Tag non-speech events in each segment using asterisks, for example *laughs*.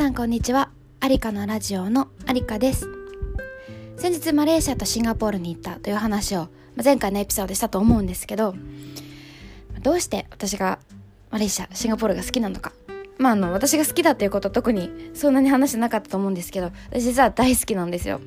さんこんにちは。アリカのラジオのアリカです。先日マレーシアとシンガポールに行ったという話を前回のエピソードでしたと思うんですけどどうして私がマレーシアシンガポールが好きなのか。まあ、あの私が好きだっていうことは特にそんなに話してなかったと思うんですけど私実は大好きなんですよ。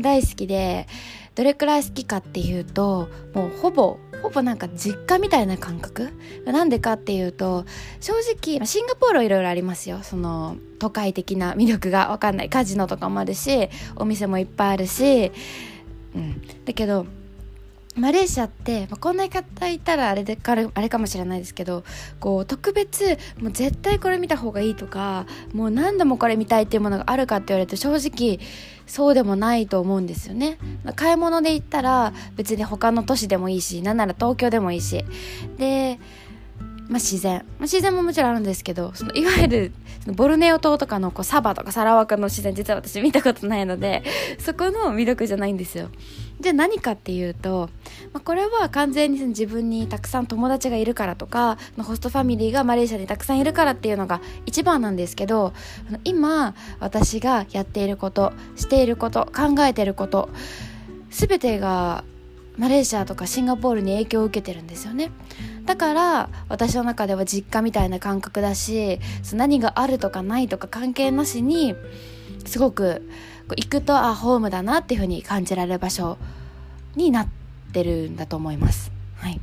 大好きでどれくらい好きかっていうともうほぼほぼなんか実家みたいな感覚？なんでかっていうと正直シンガポールはいろいろありますよ。その都会的な魅力が分かんない。カジノとかもあるしお店もいっぱいあるし、うん、だけどマレーシアって、まあ、こんな言い方いたらあれでかあれかもしれないですけどこう特別もう絶対これ見た方がいいとかもう何度もこれ見たいっていうものがあるかって言われると正直そうでもないと思うんですよね。買い物で行ったら別に他の都市でもいいしなんなら東京でもいいしでまあ、自然、まあ、自然ももちろんあるんですけどそのいわゆるそのボルネオ島とかのこうサバとかサラワカの自然実は私見たことないのでそこの魅力じゃないんですよ。じゃあ何かっていうと、まあ、これは完全に自分にたくさん友達がいるからとかホストファミリーがマレーシアにたくさんいるからっていうのが一番なんですけど今私がやっていることしていること考えていること全てがマレーシアとかシンガポールに影響を受けてるんですよね。だから私の中では実家みたいな感覚だし何があるとかないとか関係なしにすごく行くとあホームだなっていうふうに感じられる場所になってるんだと思います。はい、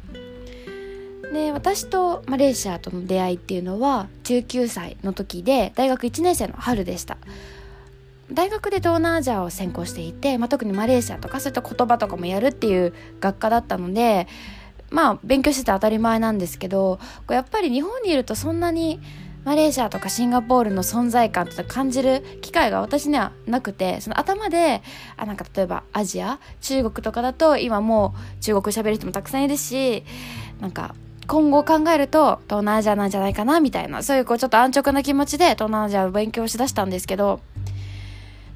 で私とマレーシアとの出会いっていうのは19歳の時で大学1年生の春でした。大学で東南アジアを専攻していて、まあ、特にマレーシアとかそういった言葉とかもやるっていう学科だったのでまあ勉強してて当たり前なんですけどやっぱり日本にいるとそんなにマレーシアとかシンガポールの存在感って感じる機会が私にはなくてその頭であなんか例えばアジア中国とかだと今もう中国喋る人もたくさんいるしなんか今後考えると東南アジアなんじゃないかなみたいなそういうこうちょっと安直な気持ちで東南アジアを勉強しだしたんですけど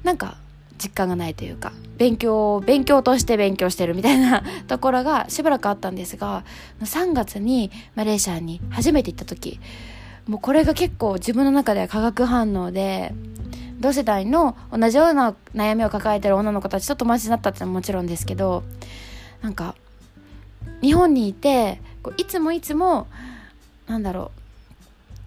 なんか実感がないというか勉強勉強として勉強してるみたいな *laughs* ところがしばらくあったんですが3月にマレーシアに初めて行った時もうこれが結構自分の中では化学反応で同世代の同じような悩みを抱えてる女の子たちと友達になったってのはもちろんですけどなんか日本にいていつもいつもなんだろ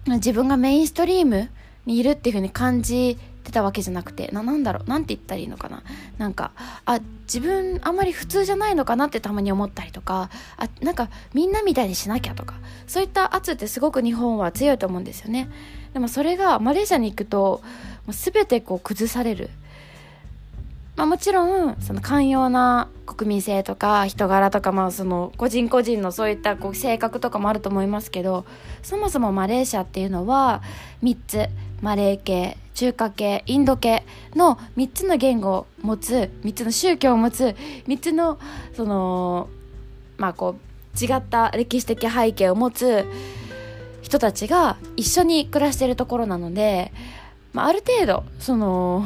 う自分がメインストリームにいるっていう風に感じてたわけじゃなくてななんだろうなんて言ったらいいのかな。なんかあ自分あんまり普通じゃないのかなってたまに思ったりとかあなんかみんなみたいにしなきゃとかそういった圧ってすごく日本は強いと思うんですよね。でもそれがマレーシアに行くともう全てこう崩される。まあ、もちろんその寛容な国民性とか人柄とか、まあ、その個人個人のそういったこう性格とかもあると思いますけどそもそもマレーシアっていうのは3つ。マレー系。中華系インド系の3つの言語を持つ3つの宗教を持つ3つのそのまあこう違った歴史的背景を持つ人たちが一緒に暮らしているところなので、まあ、ある程度その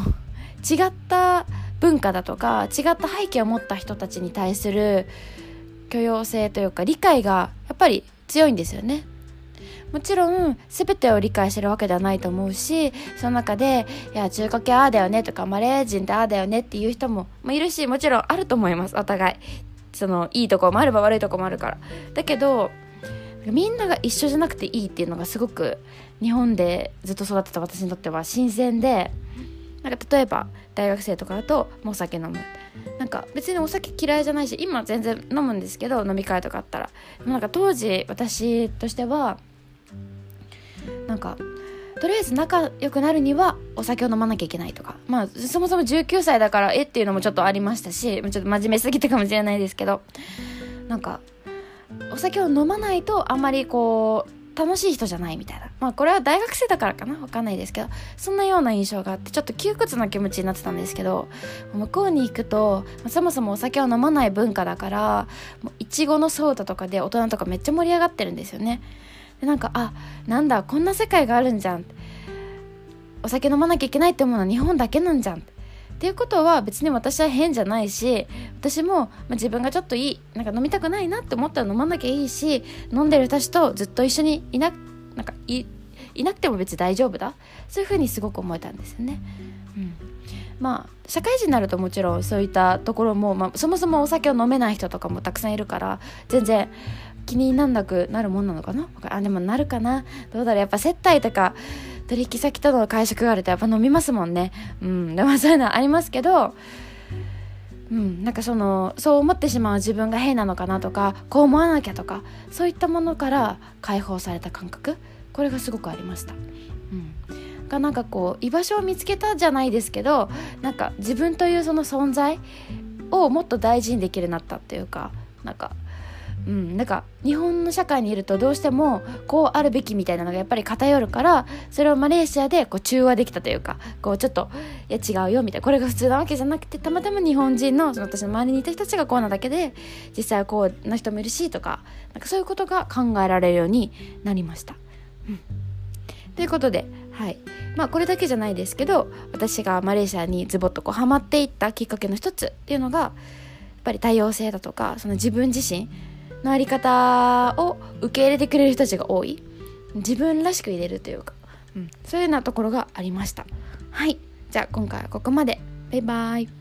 違った文化だとか違った背景を持った人たちに対する許容性というか理解がやっぱり強いんですよね。もちろん全てを理解してるわけではないと思うしその中で「いや中華系ああだよね」とか「マレー人ってああだよね」っていう人も、まあ、いるしもちろんあると思います。お互い。そのいいとこもあれば悪いとこもあるから。だけどみんなが一緒じゃなくていいっていうのがすごく日本でずっと育ってた私にとっては新鮮でなんか例えば大学生とかだともうお酒飲む。なんか別にお酒嫌いじゃないし今全然飲むんですけど飲み会とかあったら。なんか当時私としてはなんかとりあえず仲良くなるにはお酒を飲まなきゃいけないとか。まあそもそも19歳だからえっていうのもちょっとありましたしちょっと真面目すぎてかもしれないですけど。なんかお酒を飲まないとあんまりこう楽しい人じゃないみたいな。まあこれは大学生だからかな？わかんないですけど。そんなような印象があってちょっと窮屈な気持ちになってたんですけど。向こうに行くとそもそもお酒を飲まない文化だからいちごのソーダとかで大人とかめっちゃ盛り上がってるんですよね。でなんかあなんだこんな世界があるんじゃん。お酒飲まなきゃいけないって思うのは日本だけなんじゃん。っていうことは別に私は変じゃないし私も、まあ、自分がちょっといいなんか飲みたくないなって思ったら飲まなきゃいいし飲んでる人たちとずっと一緒にいななんかいいなくても別に大丈夫だ。そういうふうにすごく思えたんですよね。うん。まあ社会人になるともちろんそういったところも、まあ、そもそもお酒を飲めない人とかもたくさんいるから全然気になんなくなるもんなのかな？あでもなるかな？どうだろう？やっぱ接待とか取引先との会食があるとやっぱ飲みますもんね。うん。でもそういうのありますけどうん、なんかそのそう思ってしまう自分が変なのかなとかこう思わなきゃとかそういったものから解放された感覚？これがすごくありました。うん。がなんかこう居場所を見つけたじゃないですけどなんか自分というその存在をもっと大事にできるようになったっていうかなんかうん、なんか日本の社会にいるとどうしてもこうあるべきみたいなのがやっぱり偏るからそれをマレーシアでこう中和できたというかこうちょっといや違うよみたいな。これが普通なわけじゃなくてたまたま日本人のその私の周りにいた人たちがこうなだけで実際はこうな人もいるしとかなんかそういうことが考えられるようになりました。うん、ということではい。まあこれだけじゃないですけど私がマレーシアにズボッとこうハマっていったきっかけの一つっていうのがやっぱり多様性だとかその自分自身のあり方を受け入れてくれる人たちが多い。自分らしく入れるというか、うん、そういうようなところがありました。はい。じゃあ今回はここまで。バイバイ。